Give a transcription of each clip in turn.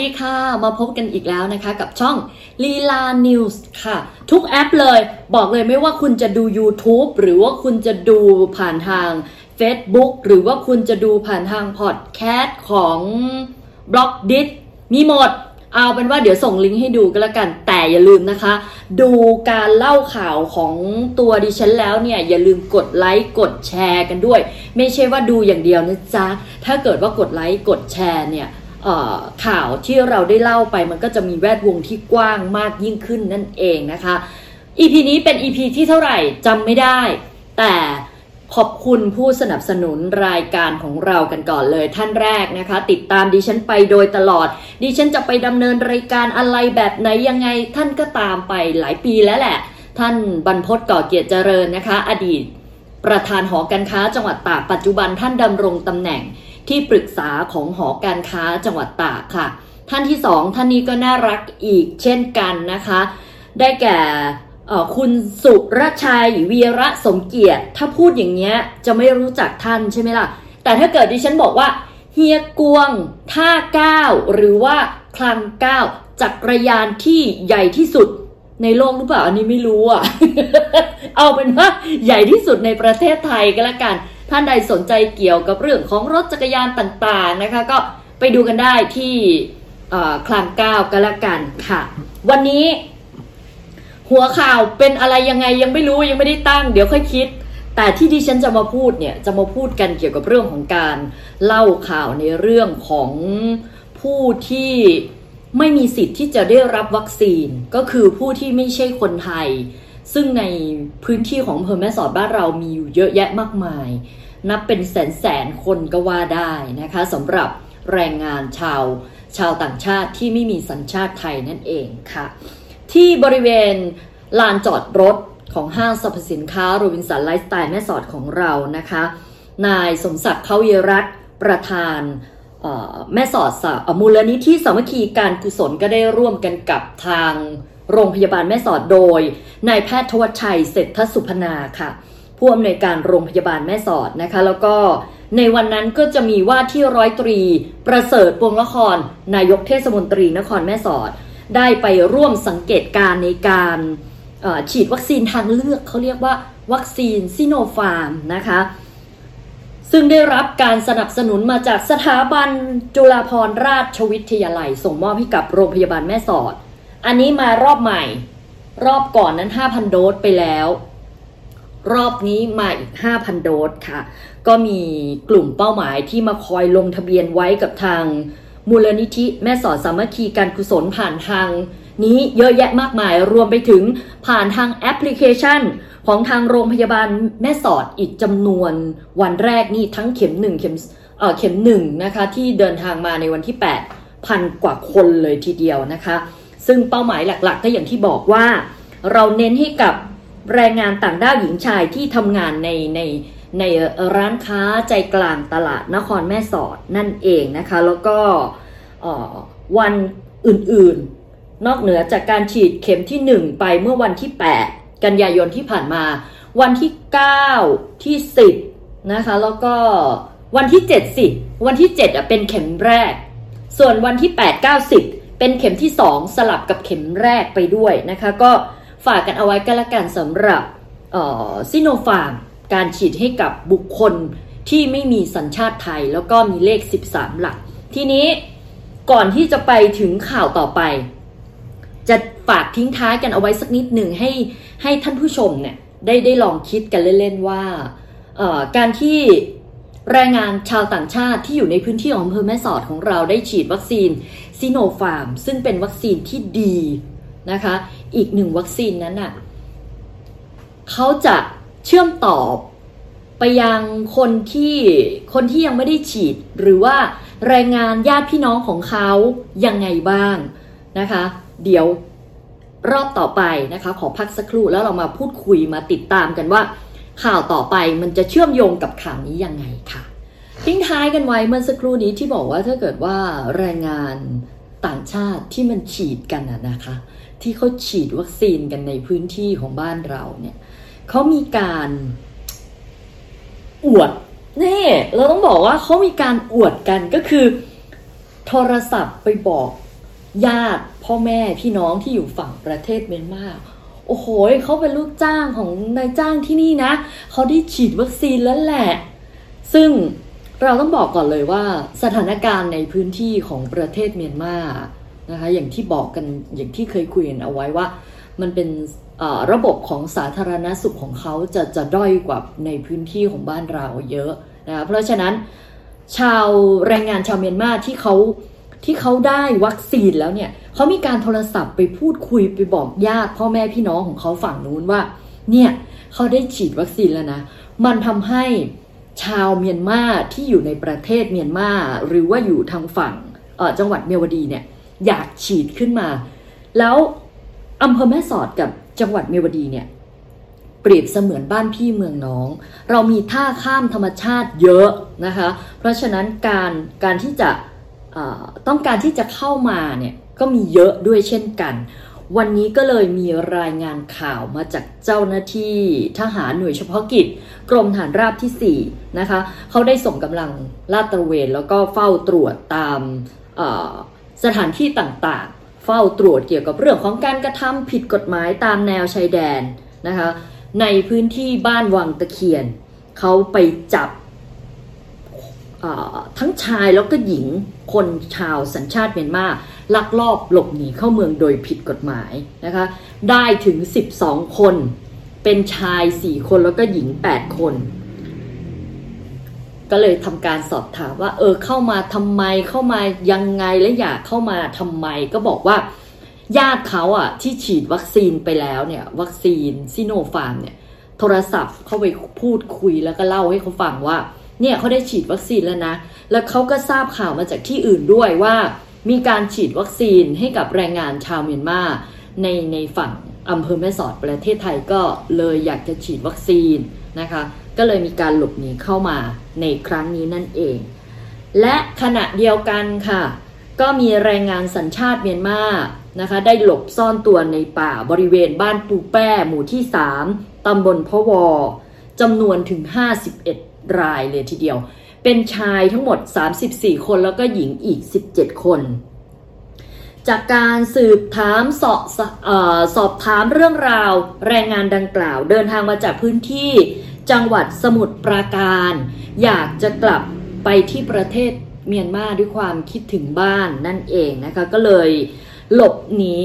ดีค่ะ มาพบกันอีกแล้วนะคะกับช่องลีลา News ค่ะ ทุกแอปเลย บอกเลยไม่ว่าคุณจะดู YouTube หรือว่าคุณจะดูผ่านทาง Facebook หรือว่าคุณจะดูผ่านทางพอดแคสต์ของ Blockdit มีหมด เอาเป็นว่าเดี๋ยวส่งลิงก์ให้ดูก็แล้วกัน แต่อย่าลืมนะคะ ดูการเล่าข่าวของตัวดิฉันแล้วเนี่ย อย่าลืมกดไลค์กดแชร์กันด้วย ไม่ใช่ว่าดูอย่างเดียวนะจ๊ะ ถ้าเกิดว่ากดไลค์กดแชร์เนี่ย ข่าวที่เราได้เล่าไปมันก็จะมีแวดวงที่กว้างมากยิ่งขึ้นนั่นเองนะคะ EP นี้เป็น EP ที่เท่าไหร่จำไม่ได้ แต่ขอบคุณผู้สนับสนุนรายการของเรากันก่อนเลยท่านแรกนะคะ ติดตามดิฉันไปโดยตลอด ดิฉันจะไปดำเนินรายการอะไรแบบไหนยังไง ท่านก็ตามไปหลายปีแล้วแหละ ท่านบรรพศก่อเกียรติเจริญนะคะ อดีต ประธานหอการค้าจังหวัดตากปัจจุบันท่านดำรงตำแหน่ง ที่ปรึกษาของหอการค้าจังหวัดตากค่ะ ท่านที่สองท่านนี้ก็น่ารักอีกเช่นกันนะคะ ได้แก่คุณสุรชัยวีระสมเกียรติ ถ้าพูดอย่างเงี้ยจะไม่รู้จักท่านใช่ไหมล่ะ แต่ถ้าเกิดดิฉันบอกว่าเฮียกวงท่าเก้าหรือว่าคลังเก้าจักรยานที่ใหญ่ที่สุดในโลกหรือเปล่าอันนี้ไม่รู้อะ เอาเป็นว่าใหญ่ที่สุดในประเทศไทยก็แล้วกัน ท่านใดสนใจเกี่ยวกับเรื่องของรถจักรยานต่างๆนะคะ ก็ไปดูกันได้ที่คลางก้าวกันละกันค่ะ วันนี้ หัวข่าวเป็นอะไรยังไงยังไม่รู้ยังไม่ได้ตั้ง เดี๋ยวค่อยคิด แต่ที่ดิฉันจะมาพูดเนี่ยจะมาพูดกันเกี่ยวกับเรื่องของการเล่าข่าวในเรื่องของผู้ที่ไม่มีสิทธิ์ที่จะได้รับวัคซีนก็คือผู้ที่ไม่ใช่คนไทย ซึ่งในพื้นที่ของอำเภอแม่สอดบ้านเรามีอยู่เยอะแยะมากมาย นับเป็นแสนแสนคนก็ว่าได้นะคะสำหรับแรงงานชาว ชาวต่างชาติที่ไม่มีสัญชาติไทยนั่นเองค่ะ ที่บริเวณลานจอดรถของห้างสรรพสินค้าโรบินสันไลฟ์สไตล์แม่สอดของเรานะคะ นายสมศักดิ์เขาเยรัตประธานแม่สอดมูลนิธิสามัคคีการกุศลก็ได้ร่วมกันกับทางโรงพยาบาลแม่สอดโดยนายแพทย์ทวชัยเศรษฐสุพนาค่ะ ผู้อำนวยการโรงพยาบาลแม่สอดนะคะ แล้วก็ในวันนั้นก็จะมีว่าที่ร้อยตรี ประเสริฐปวงละคร นายกเทศมนตรีนครแม่สอด ได้ไปร่วมสังเกตการในการฉีดวัคซีนทางเลือกเขาเรียกว่าวัคซีนซิโนฟาร์มนะคะ ซึ่งได้รับการสนับสนุนมาจากสถาบันจุฬาภรณราชวิทยาลัย ส่งมอบให้กับโรงพยาบาลแม่สอด อันนี้มารอบใหม่ รอบก่อนนั้น 5,000 โดสไปแล้ว รอบนี้มาอีก 5,000 โดสค่ะ ก็มีกลุ่มเป้าหมายที่มาคอยลงทะเบียนไว้กับทางมูลนิธิแม่สอดสามัคคีการกุศลผ่านทาง นี้เยอะแยะมากมายรวมไปถึงผ่านทางแอปพลิเคชัน ของทางโรงพยาบาลแม่สอดอีกจำนวนวันแรกนี่ทั้งเข็มหนึ่งเข็มเอ่อเข็มหนึ่งนะคะที่เดินทางมาในวันที่ 8 พันกว่าคนเลยทีเดียวนะคะ ซึ่งเป้าหมายหลักๆก็อย่างที่บอกว่า เราเน้นให้กับ แรงงานต่างด้าวหญิงชายที่ทำงานในในในร้านค้าใจกลางตลาดนครแม่สอดนั่นเองนะคะ แล้วก็วันอื่นๆ นอกเหนือจากการฉีดเข็มที่ 1 ไปเมื่อวันที่ 8 กันยายนที่ผ่านมา วันที่ 9 ที่ 10 นะคะ แล้วก็วันที่ 7 สิวันที่ 7อะเป็นเข็มแรก ส่วนวันที่ 8 9 10 เป็นเข็มที่ 2 สลับกับเข็มแรกไปด้วยนะคะก็ ฝากกันเอาไว้กันละกันสำหรับซิโนฟาร์มการฉีดให้กับบุคคลที่ไม่มีสัญชาติไทย แล้วก็มีเลข 13 หลัก ทีนี้ก่อนที่จะไปถึงข่าวต่อไป จะฝากทิ้งท้ายกันเอาไว้สักนิดหนึ่งให้ให้ท่านผู้ชมเนี่ยได้ได้ลองคิดกันเล่นๆว่าการที่แรงงานชาวต่างชาติที่อยู่ในพื้นที่ของอำเภอแม่สอดของเราได้ฉีดวัคซีนซิโนฟาร์ม ซึ่งเป็นวัคซีนที่ดี นะคะ อีกหนึ่งวัคซีนนั้นน่ะเขาจะเชื่อมต่อไปยังคนที่คนที่ยังไม่ได้ฉีด หรือว่าแรงงานญาติพี่น้องของเขายังไงบ้างนะคะ เดี๋ยวรอบต่อไปนะคะ ขอพักสักครู่แล้วเรามาพูดคุยมาติดตามกันว่า ข่าวต่อไปมันจะเชื่อมโยงกับข่าวนี้ยังไงค่ะ ทิ้งท้ายกันไว้เมื่อสักครู่นี้ที่บอกว่าถ้าเกิดว่าแรงงานต่างชาติที่มันฉีดกันนะคะ ที่เขาฉีดวัคซีนกันในพื้นที่ของบ้านเราเนี่ยเขามีการอวดนี่เราต้องบอกว่าเขามีการอวดกันก็คือ โทรศัพท์ไปบอกญาติพ่อแม่พี่น้องที่อยู่ฝั่งประเทศเมียนมาโอ้โหเขาเป็นลูกจ้างของนายจ้างที่นี่นะเขาได้ฉีดวัคซีนแล้วแหละ ซึ่งเราต้องบอกก่อนเลยว่าสถานการณ์ในพื้นที่ของประเทศเมียนมา นะคะอย่างที่บอกกันอย่างที่เคยคุยกันเอาไว้ว่า มันเป็นระบบของสาธารณสุขของเขาจะจะด้อยกว่าในพื้นที่ของบ้านเราเยอะนะเพราะฉะนั้นชาวแรงงานชาวเมียนมาที่เขาที่เขาได้วัคซีนแล้วเนี่ยเขามีการโทรศัพท์ไปพูดคุยไปบอกญาติพ่อแม่พี่น้องของเขาฝั่งนู้นว่า เนี่ยเขาได้ฉีดวัคซีนแล้วนะ มันทำให้ชาวเมียนมาที่อยู่ในประเทศเมียนมาหรือว่าอยู่ทางฝั่งจังหวัดเมียวดีเนี่ย อยากฉีดขึ้นมา แล้วอำเภอแม่สอดกับจังหวัดเมียวดีเนี่ยเปรียบเสมือนบ้านพี่เมืองน้อง เรามีท่าข้ามธรรมชาติเยอะนะคะ เพราะฉะนั้นการการที่จะต้องการที่จะเข้ามาเนี่ยก็มีเยอะด้วยเช่นกัน วันนี้ก็เลยมีรายงานข่าวมาจากเจ้าหน้าที่ทหารหน่วยเฉพาะกิจ กรมฐานราบที่ 4 นะคะเขาได้ส่งกำลังลาดตระเวนแล้วก็เฝ้าตรวจตาม สถานที่ต่างๆ เฝ้าตรวจเกี่ยวกับเรื่องของการกระทำผิดกฎหมายตามแนวชายแดนนะคะในพื้นที่บ้านวังตะเคียน เขาไปจับทั้งชายแล้วก็หญิงคนชาวสัญชาติเมียนมาลักลอบหลบหนีเข้าเมืองโดยผิดกฎหมายนะคะได้ถึง 12 คน เป็นชาย 4 คนแล้วก็หญิง 8 คน ก็เลยทำการสอบถามว่า เออเข้ามาทำไมเข้ามายังไงและอยากเข้ามาทำไม ก็บอกว่า ญาติเขาอะ ที่ฉีดวัคซีนไปแล้วเนี่ย วัคซีนซิโนฟาร์มเนี่ย โทรศัพท์เข้าไปพูดคุยแล้วก็เล่าให้เขาฟังว่า เนี่ยเขาได้ฉีดวัคซีนแล้วนะ แล้วเขาก็ทราบข่าวมาจากที่อื่นด้วยว่า มีการฉีดวัคซีนให้กับแรงงานชาวเมียนมาในในฝั่งอำเภอแม่สอดประเทศไทยก็เลยอยากจะฉีดวัคซีนนะคะ ก็เลยมีการหลบหนีเข้ามาในครั้งนี้นั่นเอง และขณะเดียวกันค่ะ ก็มีแรงงานสัญชาติเมียนมานะคะ ได้หลบซ่อนตัวในป่าบริเวณบ้านปูแป้หมู่ที่ 3 ตำบลพะวอจำนวนถึง 51 รายเลยทีเดียว เป็นชายทั้งหมด 34 คนแล้วก็หญิงอีก 17 คน จากการสืบถามสอบอสอบถามเรื่องราวแรงงานดังกล่าว เดินทางมาจากพื้นที่ จังหวัดสมุทรปราการ อยากจะกลับไปที่ประเทศเมียนมาด้วยความคิดถึงบ้านนั่นเองนะคะก็เลยหลบหนี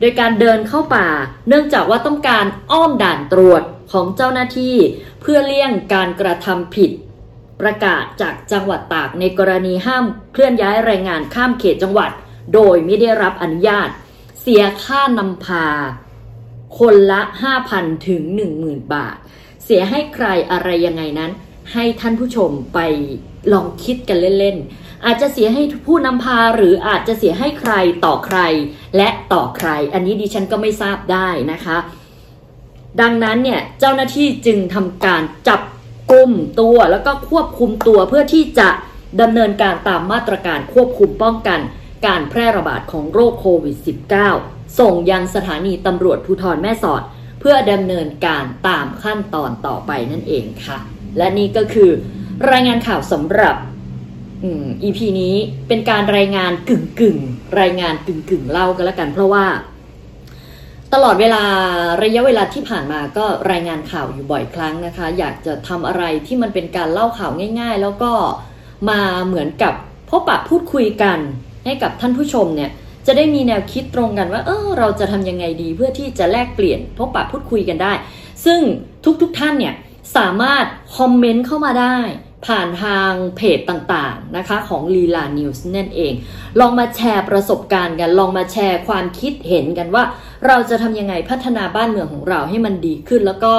โดยการเดินเข้าป่า เนื่องจากว่าต้องการอ้อมด่านตรวจของเจ้าหน้าที่ เพื่อเลี่ยงการกระทำผิด ประกาศจากจังหวัดตากในกรณีห้ามเคลื่อนย้ายแรงงานข้ามเขตจังหวัด โดยไม่ได้รับอนุญาต เสียค่านำพา คนละ 5,000 ถึง 10,000 บาท เสียให้ใครอะไรยังไงนั้น ให้ท่านผู้ชมไปลองคิดกันเล่นๆ อาจจะเสียให้ผู้นำพาหรืออาจจะเสียให้ใครต่อใคร และต่อใคร อันนี้ดิฉันก็ไม่ทราบได้นะคะ ดังนั้นเนี่ยเจ้าหน้าที่จึงทำการจับกลุ่มตัวแล้วก็ควบคุมตัวเพื่อที่จะดำเนินการตามมาตรการควบคุมป้องกัน การแพร่ระบาดของโรคโควิด -19 ส่งยังสถานีตำรวจภูธรแม่สอด เพื่อดำเนินการตามขั้นตอนต่อไปนั่นเองค่ะ และนี่ก็คือรายงานข่าวสำหรับอืม EP นี้เป็นการรายงานกึ่งกึ่งรายงานกึ่งกึ่งเล่ากันแล้วกัน เพราะว่า ตลอดเวลาระยะเวลาที่ผ่านมาก็รายงานข่าวอยู่บ่อยครั้งนะคะ อยากจะทำอะไรที่มันเป็นการเล่าข่าวง่าย ๆ แล้วก็มาเหมือนกับพบปะพูดคุยกันให้กับท่านผู้ชมเนี่ย จะได้มีแนวคิดตรงกันว่า เออเราจะทำยังไงดีเพื่อที่จะแลกเปลี่ยนพบปะพูดคุยกันได้ ซึ่งทุกๆทท่านเนี่ยสามารถคอมเมนต์เข้ามาได้ผ่านทางเพจต่างๆนะคะของลีลานิวส์นั่นเอง ลองมาแชร์ประสบการณ์กัน ลองมาแชร์ความคิดเห็นกันว่า เราจะทำยังไงพัฒนาบ้านเมืองของเราให้มันดีขึ้นแล้วก็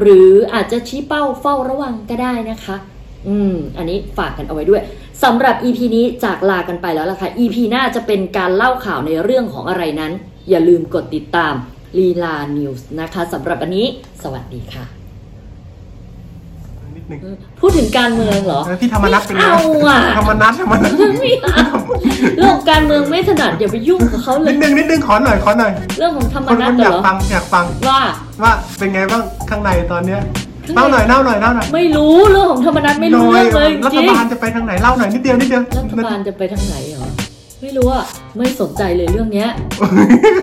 หรืออาจจะชี้เป้าเฝ้าระวังก็ได้นะคะ อืม อันนี้ฝากกันเอาไว้ด้วยสำหรับ EP นี้จากลากันไปแล้วล่ะค่ะ EP หน้าจะเป็นการเล่าข่าวในเรื่องของอะไรนั้น อย่าลืมกดติดตามลีลานิวส์นะคะสำหรับวันนี้ สวัสดีค่ะนึงพูดถึงการเมืองเหรอ พี่ธรรมนัทเป็นไงเอาอะธรรมนัทธรรมนัทไม่เอาเรื่องการเมืองไม่ถนัดอย่าไปยุ่งกับเขาเลยนิดนึงนิดนึงขอหน่อยขอหน่อย เรื่องของธรรมนัทเหรออยากฟังอยากฟังว่าว่าเป็นไงบ้างข้างในตอนเนี้ย เล่าหน่อยเล่าหน่อยเล่าหน่อยไม่รู้เรื่องของธรรมนัทไม่รู้เรื่องเลยรัฐบาลจะไปทางไหนเล่าหน่อยนิดเดียวนิดเดียวรัฐบาลจะไปทางไหนเหรอไม่รู้อะไม่สนใจเลยเรื่องเนี้ย